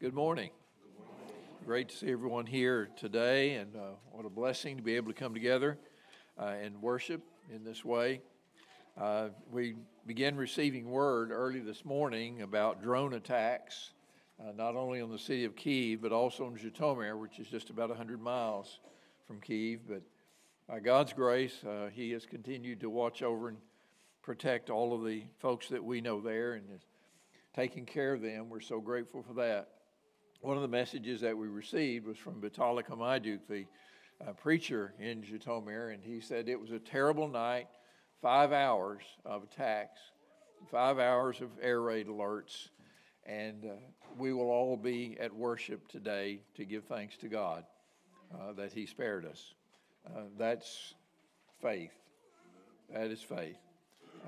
Good morning. Great to see everyone here today, and uh, what a blessing to be able to come together uh, and worship in this way. Uh, we began receiving word early this morning about drone attacks, uh, not only on the city of Kiev, but also in Zhytomyr, which is just about 100 miles from Kiev. But by God's grace, uh, He has continued to watch over and protect all of the folks that we know there and is taking care of them. We're so grateful for that one of the messages that we received was from Vitaly Komayduk, the uh, preacher in Zhytomyr, and he said it was a terrible night, five hours of attacks, five hours of air raid alerts, and uh, we will all be at worship today to give thanks to God uh, that He spared us. Uh, that's faith. That is faith.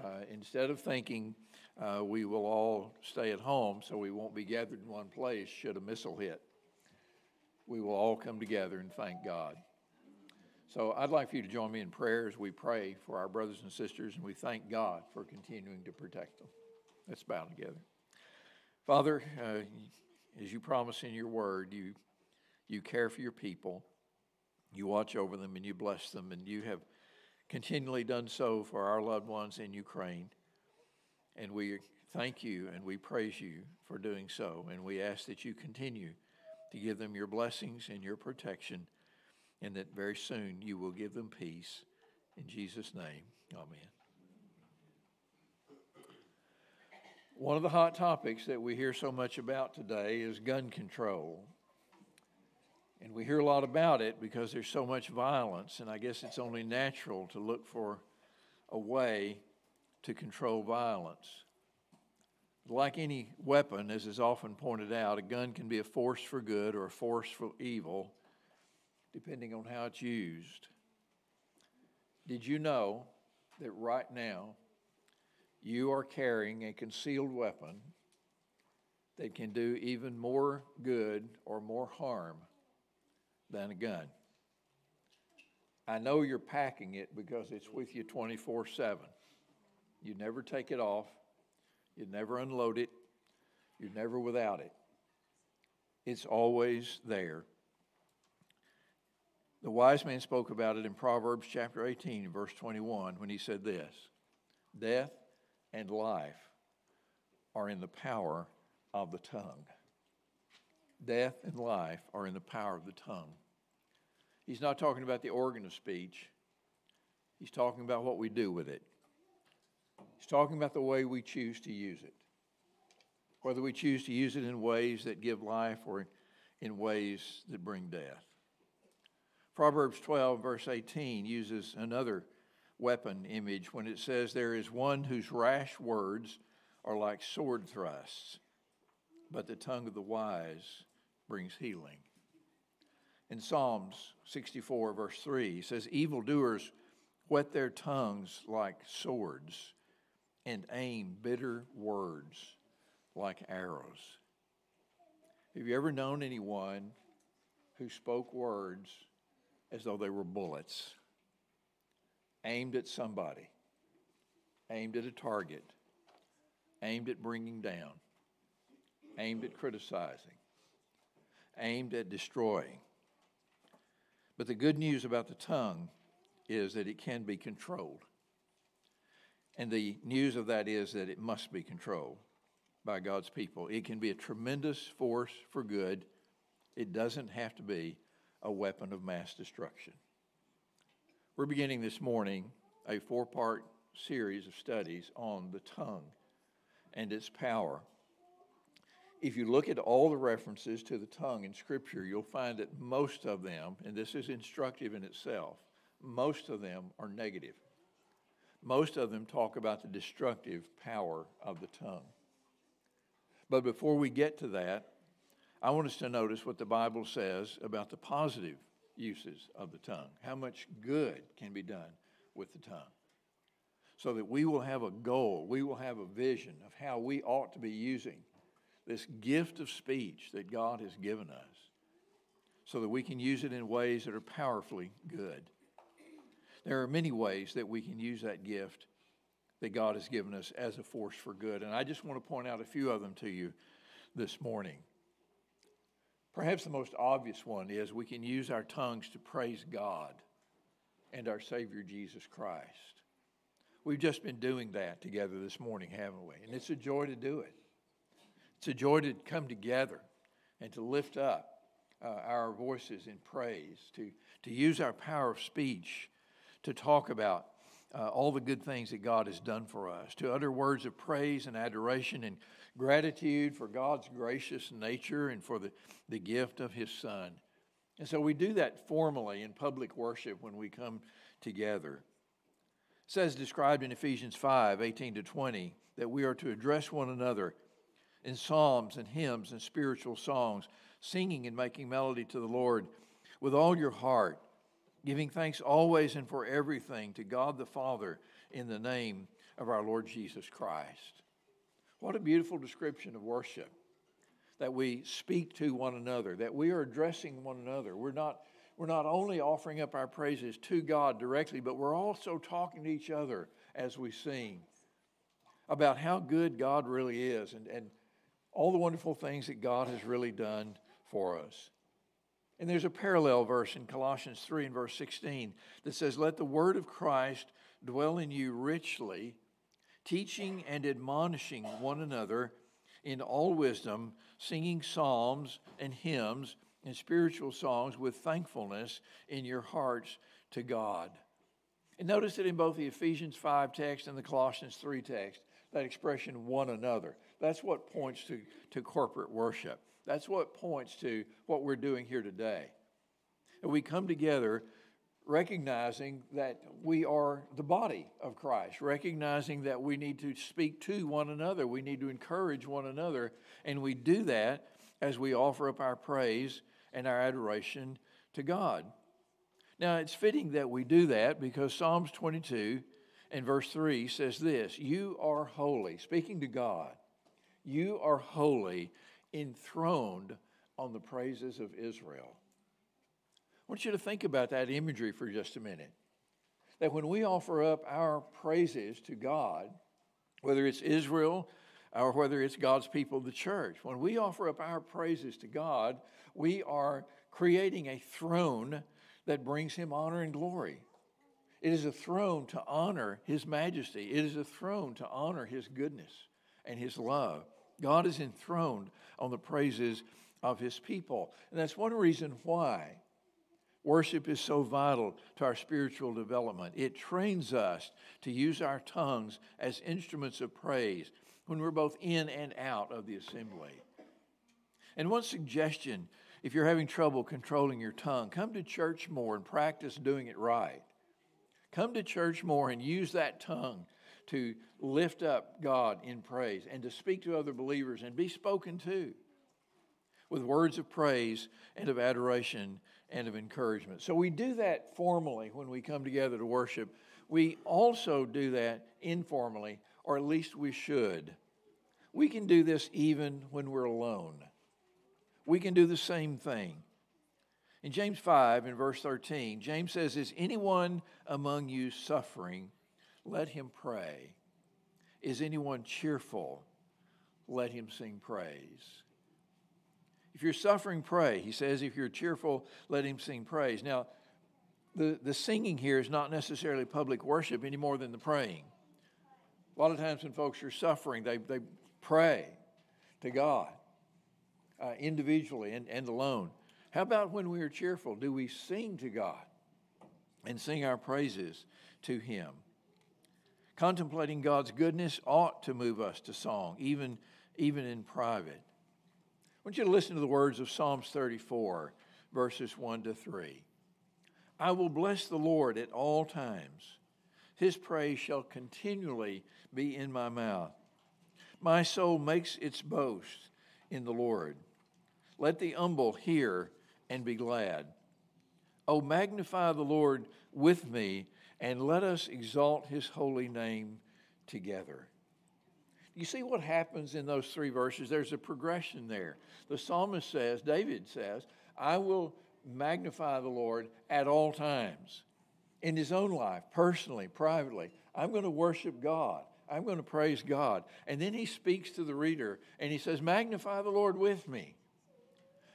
Uh, instead of thinking, uh, we will all stay at home so we won't be gathered in one place should a missile hit. We will all come together and thank God. So I'd like for you to join me in prayer as we pray for our brothers and sisters and we thank God for continuing to protect them. Let's bow together. Father, uh, as you promise in your word, you, you care for your people, you watch over them, and you bless them, and you have continually done so for our loved ones in Ukraine. And we thank you and we praise you for doing so. And we ask that you continue to give them your blessings and your protection, and that very soon you will give them peace. In Jesus' name, amen. One of the hot topics that we hear so much about today is gun control. And we hear a lot about it because there's so much violence, and I guess it's only natural to look for a way to control violence. Like any weapon, as is often pointed out, a gun can be a force for good or a force for evil, depending on how it's used. Did you know that right now you are carrying a concealed weapon that can do even more good or more harm than a gun? I know you're packing it because it's with you 24 7. You never take it off. You never unload it. You're never without it. It's always there. The wise man spoke about it in Proverbs chapter 18, verse 21, when he said this Death and life are in the power of the tongue. Death and life are in the power of the tongue. He's not talking about the organ of speech, he's talking about what we do with it. He's talking about the way we choose to use it. Whether we choose to use it in ways that give life or in ways that bring death. Proverbs 12, verse 18, uses another weapon image when it says, There is one whose rash words are like sword thrusts, but the tongue of the wise brings healing. In Psalms 64, verse 3, he says, Evildoers whet their tongues like swords and aim bitter words like arrows. Have you ever known anyone who spoke words as though they were bullets, aimed at somebody, aimed at a target, aimed at bringing down, aimed at criticizing, aimed at destroying? But the good news about the tongue is that it can be controlled. And the news of that is that it must be controlled by God's people. It can be a tremendous force for good. It doesn't have to be a weapon of mass destruction. We're beginning this morning a four part series of studies on the tongue and its power. If you look at all the references to the tongue in Scripture, you'll find that most of them, and this is instructive in itself, most of them are negative. Most of them talk about the destructive power of the tongue. But before we get to that, I want us to notice what the Bible says about the positive uses of the tongue. How much good can be done with the tongue. So that we will have a goal, we will have a vision of how we ought to be using this gift of speech that God has given us so that we can use it in ways that are powerfully good. There are many ways that we can use that gift that God has given us as a force for good. And I just want to point out a few of them to you this morning. Perhaps the most obvious one is we can use our tongues to praise God and our Savior Jesus Christ. We've just been doing that together this morning, haven't we? And it's a joy to do it. It's a joy to come together and to lift up uh, our voices in praise, to, to use our power of speech to talk about uh, all the good things that God has done for us, to utter words of praise and adoration and gratitude for God's gracious nature and for the, the gift of His Son. And so we do that formally in public worship when we come together. It says, described in Ephesians 5 18 to 20, that we are to address one another in psalms and hymns and spiritual songs, singing and making melody to the Lord with all your heart, giving thanks always and for everything to God the Father in the name of our Lord Jesus Christ. What a beautiful description of worship that we speak to one another, that we are addressing one another. We're not, we're not only offering up our praises to God directly, but we're also talking to each other as we sing about how good God really is and, and all the wonderful things that God has really done for us. And there's a parallel verse in Colossians 3 and verse 16 that says, Let the word of Christ dwell in you richly, teaching and admonishing one another in all wisdom, singing psalms and hymns and spiritual songs with thankfulness in your hearts to God. And notice that in both the Ephesians 5 text and the Colossians 3 text, that expression one another. That's what points to, to corporate worship. That's what points to what we're doing here today. And we come together recognizing that we are the body of Christ, recognizing that we need to speak to one another, we need to encourage one another, and we do that as we offer up our praise and our adoration to God. Now, it's fitting that we do that because Psalms 22 and verse 3 says this You are holy, speaking to God, you are holy, enthroned on the praises of Israel. I want you to think about that imagery for just a minute. That when we offer up our praises to God, whether it's Israel or whether it's God's people, the church, when we offer up our praises to God, we are creating a throne that brings Him honor and glory. It is a throne to honor His majesty, it is a throne to honor His goodness and His love. God is enthroned on the praises of His people. And that's one reason why Worship is so vital to our spiritual development. It trains us to use our tongues as instruments of praise when we're both in and out of the assembly. And one suggestion if you're having trouble controlling your tongue, come to church more and practice doing it right. Come to church more and use that tongue to lift up God in praise and to speak to other believers and be spoken to with words of praise and of adoration and of encouragement. So we do that formally when we come together to worship. We also do that informally, or at least we should. We can do this even when we're alone. We can do the same thing. In James 5, in verse 13, James says, Is anyone among you suffering? Let him pray. Is anyone cheerful? Let him sing praise. If you're suffering, pray. He says, if you're cheerful, let him sing praise. Now, the, the singing here is not necessarily public worship any more than the praying. A lot of times when folks are suffering, they, they pray to God uh, individually and, and alone. How about when we are cheerful? Do we sing to God and sing our praises to Him? Contemplating God's goodness ought to move us to song, even, even in private. I want you to listen to the words of Psalms 34, verses 1 to 3. I will bless the Lord at all times. His praise shall continually be in my mouth. My soul makes its boast in the Lord. Let the humble hear and be glad. Oh, magnify the Lord with me, and let us exalt his holy name together. You see what happens in those three verses? There's a progression there. The psalmist says, David says, I will magnify the Lord at all times. In his own life, personally, privately, I'm going to worship God. I'm going to praise God. And then he speaks to the reader and he says, Magnify the Lord with me.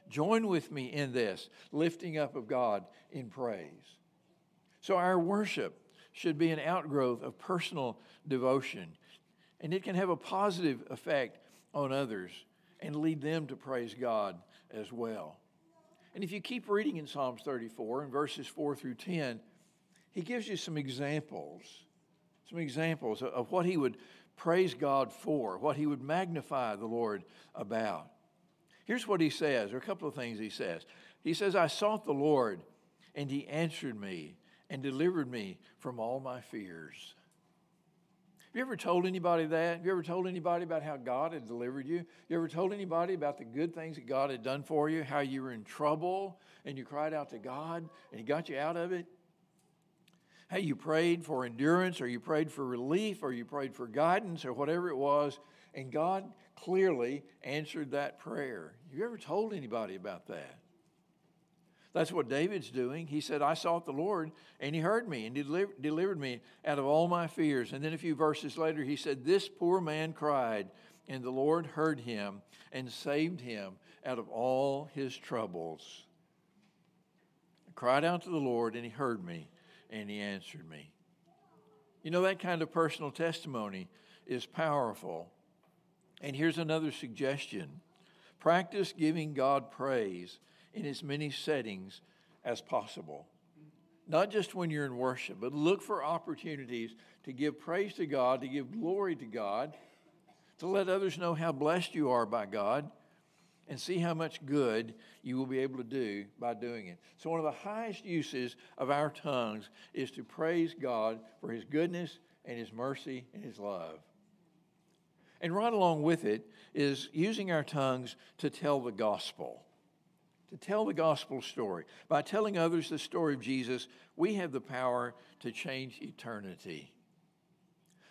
Join with me in this lifting up of God in praise. So, our worship should be an outgrowth of personal devotion, and it can have a positive effect on others and lead them to praise God as well. And if you keep reading in Psalms 34 and verses 4 through 10, he gives you some examples, some examples of what he would praise God for, what he would magnify the Lord about. Here's what he says, or a couple of things he says. He says, I sought the Lord, and he answered me and delivered me from all my fears. Have you ever told anybody that? Have you ever told anybody about how God had delivered you? You ever told anybody about the good things that God had done for you, how you were in trouble and you cried out to God and He got you out of it? How you prayed for endurance or you prayed for relief or you prayed for guidance or whatever it was, and God clearly answered that prayer. You ever told anybody about that? That's what David's doing. He said, I sought the Lord, and he heard me and deliver, delivered me out of all my fears. And then a few verses later, he said, This poor man cried, and the Lord heard him and saved him out of all his troubles. I cried out to the Lord, and he heard me, and he answered me. You know, that kind of personal testimony is powerful. And here's another suggestion practice giving God praise in as many settings as possible. Not just when you're in worship, but look for opportunities to give praise to God, to give glory to God, to let others know how blessed you are by God, and see how much good you will be able to do by doing it. So, one of the highest uses of our tongues is to praise God for His goodness and His mercy and His love. And right along with it is using our tongues to tell the gospel to tell the gospel story. By telling others the story of Jesus, we have the power to change eternity.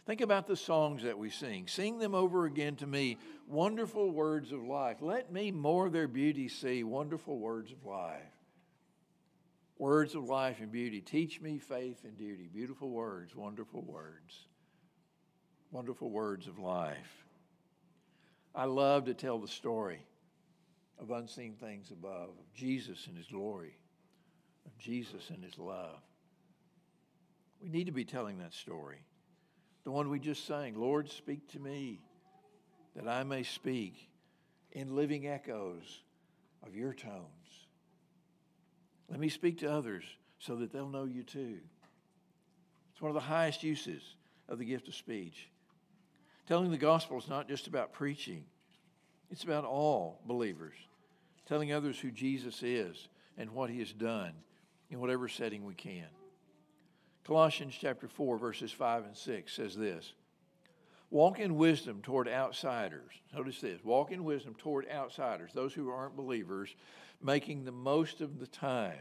Think about the songs that we sing. Sing them over again to me. Wonderful words of life. Let me more their beauty see. Wonderful words of life. Words of life and beauty. Teach me faith and duty. Beautiful words, wonderful words. Wonderful words of life. I love to tell the story of unseen things above, of Jesus and his glory, of Jesus and his love. We need to be telling that story. The one we just sang, Lord, speak to me that I may speak in living echoes of your tones. Let me speak to others so that they'll know you too. It's one of the highest uses of the gift of speech. Telling the gospel is not just about preaching, it's about all believers, telling others who Jesus is and what he has done in whatever setting we can. Colossians chapter 4, verses 5 and 6 says this Walk in wisdom toward outsiders. Notice this walk in wisdom toward outsiders, those who aren't believers, making the most of the time.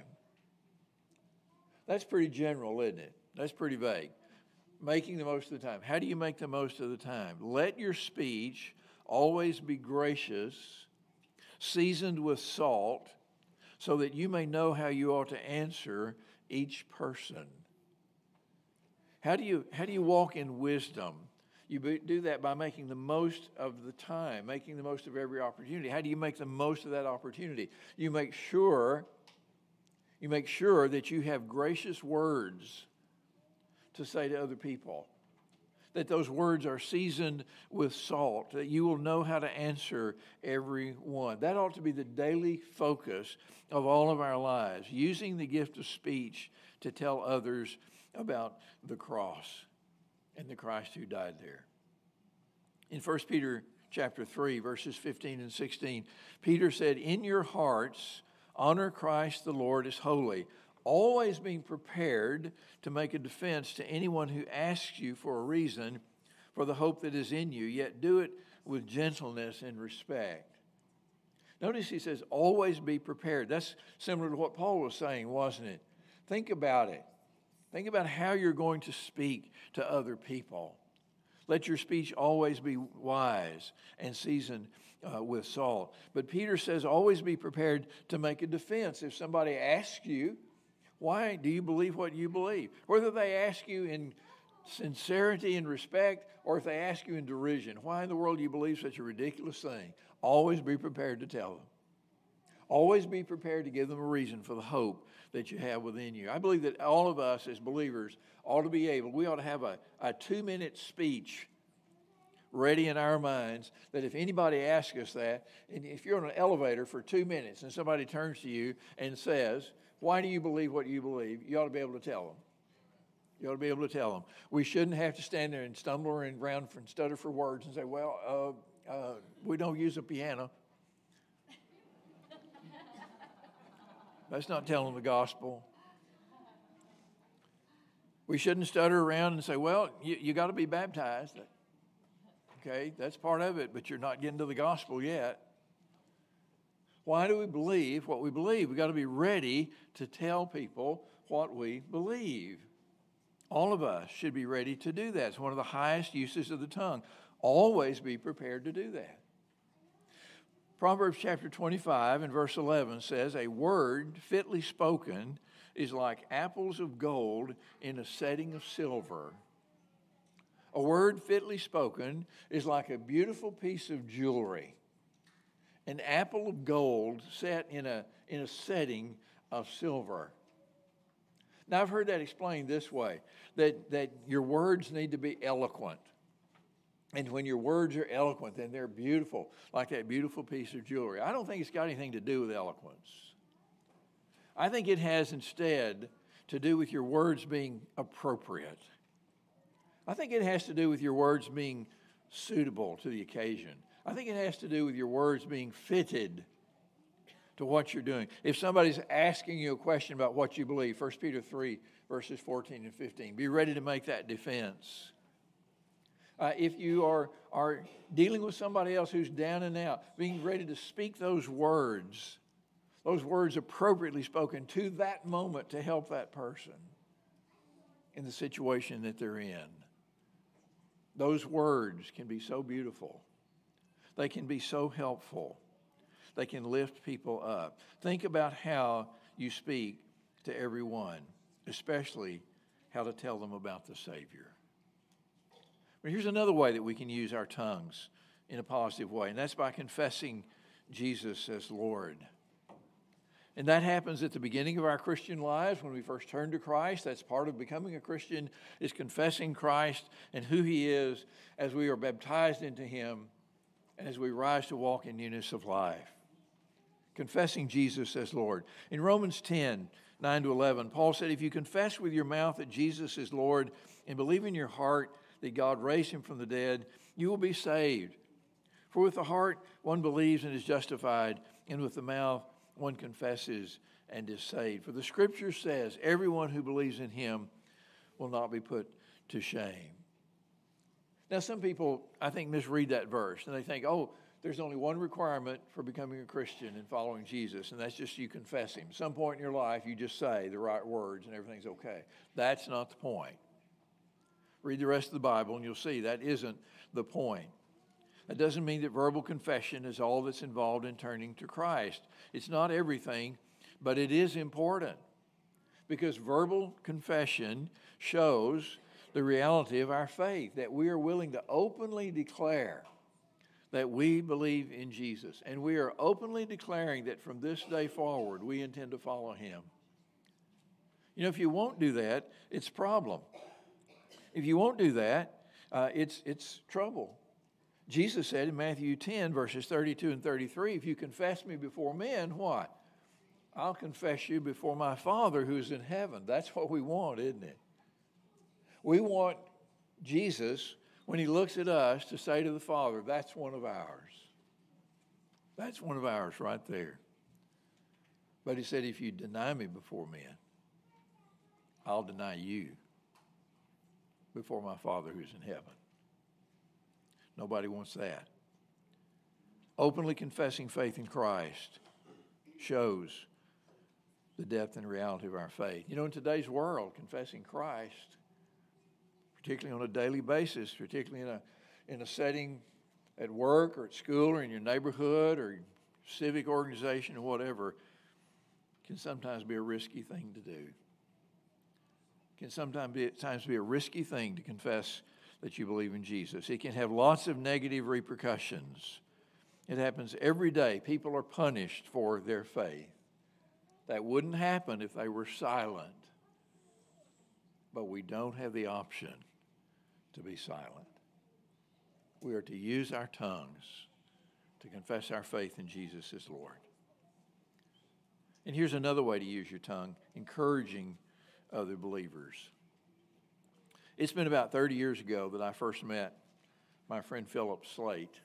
That's pretty general, isn't it? That's pretty vague. Making the most of the time. How do you make the most of the time? Let your speech Always be gracious, seasoned with salt, so that you may know how you ought to answer each person. How do you, how do you walk in wisdom? You do that by making the most of the time, making the most of every opportunity. How do you make the most of that opportunity? You make sure you make sure that you have gracious words to say to other people that those words are seasoned with salt, that you will know how to answer every one. That ought to be the daily focus of all of our lives, using the gift of speech to tell others about the cross and the Christ who died there. In 1 Peter chapter 3 verses 15 and 16, Peter said, "In your hearts honor Christ the Lord as holy." Always being prepared to make a defense to anyone who asks you for a reason for the hope that is in you, yet do it with gentleness and respect. Notice he says, always be prepared. That's similar to what Paul was saying, wasn't it? Think about it. Think about how you're going to speak to other people. Let your speech always be wise and seasoned uh, with salt. But Peter says, always be prepared to make a defense. If somebody asks you, why do you believe what you believe? Whether they ask you in sincerity and respect or if they ask you in derision, why in the world do you believe such a ridiculous thing? Always be prepared to tell them. Always be prepared to give them a reason for the hope that you have within you. I believe that all of us as believers ought to be able, we ought to have a, a two minute speech ready in our minds that if anybody asks us that, and if you're in an elevator for two minutes and somebody turns to you and says, Why do you believe what you believe? you ought to be able to tell them. You ought to be able to tell them. We shouldn't have to stand there and stumble around and stutter for words and say, Well, uh, uh, we don't use a piano. That's not telling the gospel. We shouldn't stutter around and say, well, you, you got to be baptized. Okay, that's part of it, but you're not getting to the gospel yet. Why do we believe what we believe? We've got to be ready to tell people what we believe. All of us should be ready to do that. It's one of the highest uses of the tongue. Always be prepared to do that. Proverbs chapter 25 and verse 11 says, A word fitly spoken is like apples of gold in a setting of silver. A word fitly spoken is like a beautiful piece of jewelry, an apple of gold set in a, in a setting of silver. Now, I've heard that explained this way that, that your words need to be eloquent. And when your words are eloquent, then they're beautiful, like that beautiful piece of jewelry. I don't think it's got anything to do with eloquence. I think it has instead to do with your words being appropriate. I think it has to do with your words being suitable to the occasion. I think it has to do with your words being fitted to what you're doing. If somebody's asking you a question about what you believe, 1 Peter 3, verses 14 and 15, be ready to make that defense. Uh, if you are, are dealing with somebody else who's down and out, being ready to speak those words, those words appropriately spoken to that moment to help that person in the situation that they're in. Those words can be so beautiful. They can be so helpful. They can lift people up. Think about how you speak to everyone, especially how to tell them about the Savior. But here's another way that we can use our tongues in a positive way, and that's by confessing Jesus as Lord. And that happens at the beginning of our Christian lives when we first turn to Christ. That's part of becoming a Christian is confessing Christ and who he is as we are baptized into him and as we rise to walk in newness of life. Confessing Jesus as Lord. In Romans 10, 9 to 11, Paul said, If you confess with your mouth that Jesus is Lord and believe in your heart that God raised him from the dead, you will be saved. For with the heart one believes and is justified, and with the mouth one confesses and is saved. For the scripture says, everyone who believes in him will not be put to shame. Now, some people, I think, misread that verse and they think, oh, there's only one requirement for becoming a Christian and following Jesus, and that's just you confess Him. Some point in your life, you just say the right words and everything's okay. That's not the point. Read the rest of the Bible, and you'll see that isn't the point. That doesn't mean that verbal confession is all that's involved in turning to Christ. It's not everything, but it is important because verbal confession shows the reality of our faith, that we are willing to openly declare that we believe in Jesus. And we are openly declaring that from this day forward, we intend to follow him. You know, if you won't do that, it's a problem. If you won't do that, uh, it's, it's trouble. Jesus said in Matthew 10, verses 32 and 33, if you confess me before men, what? I'll confess you before my Father who's in heaven. That's what we want, isn't it? We want Jesus, when he looks at us, to say to the Father, that's one of ours. That's one of ours right there. But he said, if you deny me before men, I'll deny you before my Father who's in heaven. Nobody wants that. Openly confessing faith in Christ shows the depth and reality of our faith. You know, in today's world, confessing Christ, particularly on a daily basis, particularly in a, in a setting at work or at school or in your neighborhood or civic organization or whatever, can sometimes be a risky thing to do. Can sometimes be, times be a risky thing to confess that you believe in Jesus. It can have lots of negative repercussions. It happens every day. People are punished for their faith. That wouldn't happen if they were silent. But we don't have the option to be silent. We are to use our tongues to confess our faith in Jesus as Lord. And here's another way to use your tongue encouraging other believers. It's been about 30 years ago that I first met my friend Philip Slate.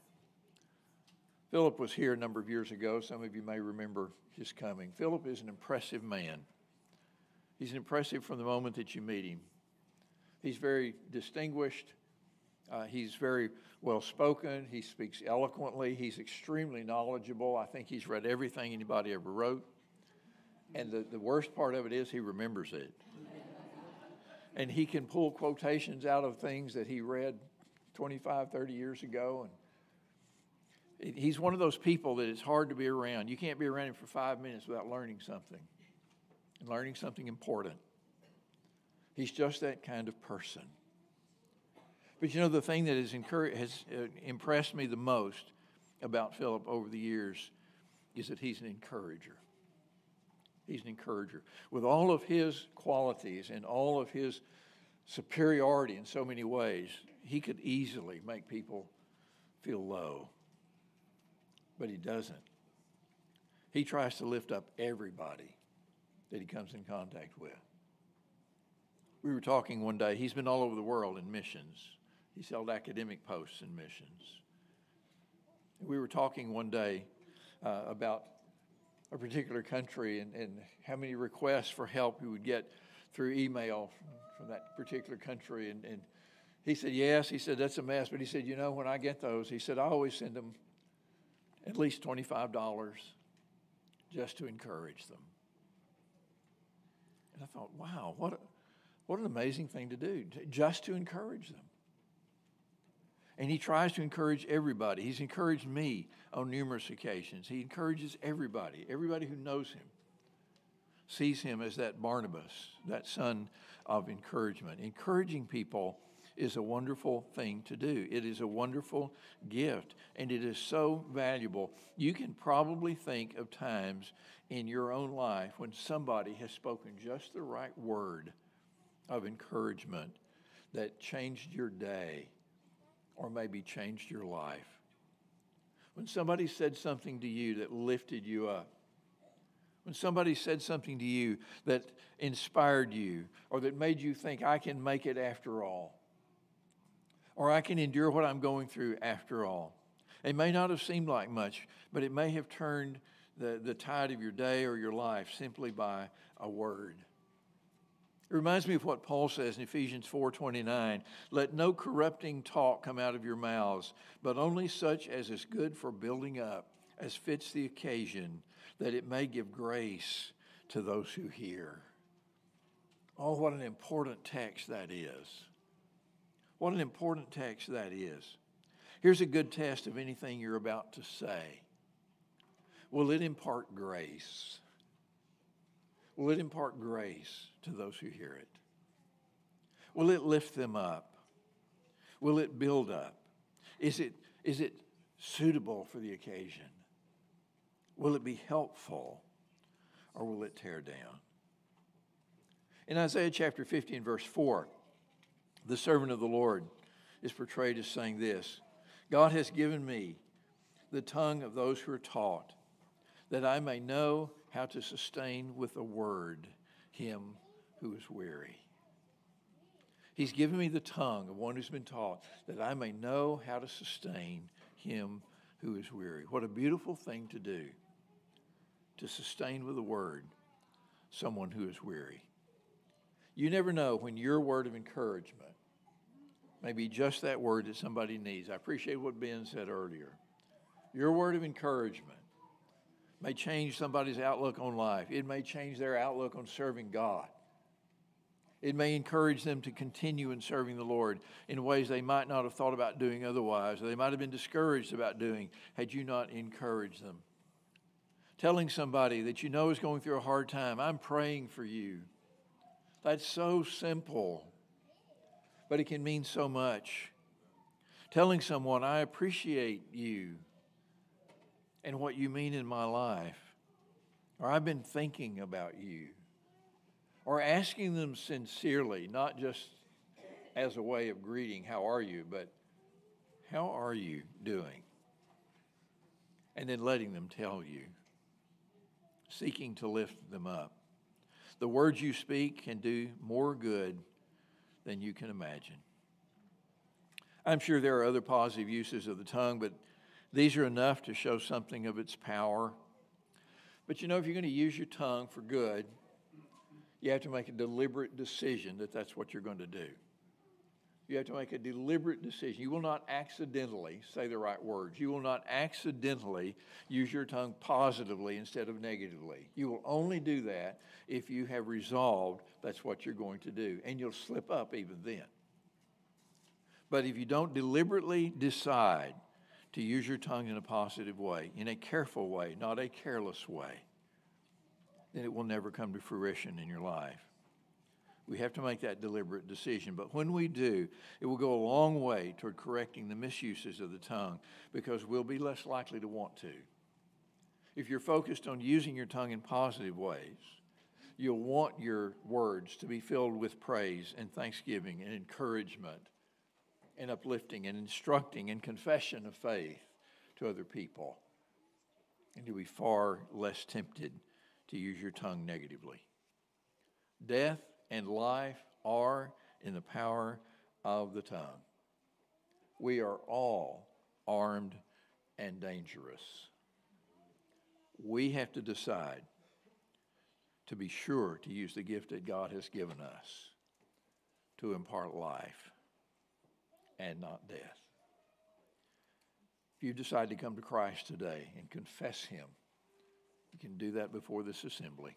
Philip was here a number of years ago. Some of you may remember his coming. Philip is an impressive man. He's impressive from the moment that you meet him. He's very distinguished. Uh, he's very well spoken. He speaks eloquently. He's extremely knowledgeable. I think he's read everything anybody ever wrote. And the, the worst part of it is he remembers it. And he can pull quotations out of things that he read 25, 30 years ago. And he's one of those people that it's hard to be around. You can't be around him for five minutes without learning something, and learning something important. He's just that kind of person. But you know, the thing that has, has uh, impressed me the most about Philip over the years is that he's an encourager. He's an encourager. With all of his qualities and all of his superiority in so many ways, he could easily make people feel low. But he doesn't. He tries to lift up everybody that he comes in contact with. We were talking one day, he's been all over the world in missions. He's held academic posts in missions. We were talking one day uh, about a particular country and, and how many requests for help he would get through email from, from that particular country. And, and he said, Yes. He said, That's a mess. But he said, You know, when I get those, he said, I always send them at least $25 just to encourage them. And I thought, wow, what, a, what an amazing thing to do, just to encourage them. And he tries to encourage everybody. He's encouraged me on numerous occasions. He encourages everybody, everybody who knows him sees him as that Barnabas, that son of encouragement. Encouraging people is a wonderful thing to do. It is a wonderful gift, and it is so valuable. You can probably think of times in your own life when somebody has spoken just the right word of encouragement that changed your day or maybe changed your life. When somebody said something to you that lifted you up, when somebody said something to you that inspired you or that made you think, I can make it after all, or I can endure what I'm going through after all. It may not have seemed like much, but it may have turned the, the tide of your day or your life simply by a word. It reminds me of what Paul says in Ephesians 4:29, "Let no corrupting talk come out of your mouths, but only such as is good for building up, as fits the occasion, that it may give grace to those who hear." Oh, what an important text that is. What an important text that is. Here's a good test of anything you're about to say. Will it impart grace? Will it impart grace to those who hear it? Will it lift them up? Will it build up? Is it, is it suitable for the occasion? Will it be helpful or will it tear down? In Isaiah chapter 15, verse 4, the servant of the Lord is portrayed as saying this God has given me the tongue of those who are taught, that I may know how to sustain with a word him who is weary. He's given me the tongue of one who's been taught that I may know how to sustain him who is weary. What a beautiful thing to do to sustain with a word someone who is weary. You never know when your word of encouragement may be just that word that somebody needs. I appreciate what Ben said earlier. Your word of encouragement may change somebody's outlook on life. It may change their outlook on serving God. It may encourage them to continue in serving the Lord in ways they might not have thought about doing otherwise, or they might have been discouraged about doing had you not encouraged them. Telling somebody that you know is going through a hard time, I'm praying for you. That's so simple, but it can mean so much. Telling someone, I appreciate you and what you mean in my life. Or I've been thinking about you. Or asking them sincerely, not just as a way of greeting, how are you, but how are you doing? And then letting them tell you, seeking to lift them up. The words you speak can do more good than you can imagine. I'm sure there are other positive uses of the tongue, but these are enough to show something of its power. But you know, if you're going to use your tongue for good, you have to make a deliberate decision that that's what you're going to do. You have to make a deliberate decision. You will not accidentally say the right words. You will not accidentally use your tongue positively instead of negatively. You will only do that if you have resolved that's what you're going to do. And you'll slip up even then. But if you don't deliberately decide to use your tongue in a positive way, in a careful way, not a careless way, then it will never come to fruition in your life. We have to make that deliberate decision. But when we do, it will go a long way toward correcting the misuses of the tongue because we'll be less likely to want to. If you're focused on using your tongue in positive ways, you'll want your words to be filled with praise and thanksgiving and encouragement and uplifting and instructing and confession of faith to other people. And you'll be far less tempted to use your tongue negatively. Death and life are in the power of the tongue. We are all armed and dangerous. We have to decide to be sure to use the gift that God has given us to impart life and not death. If you decide to come to Christ today and confess Him, you can do that before this assembly.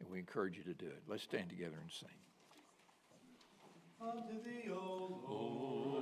And we encourage you to do it. Let's stand together and sing. Unto thee, O Lord.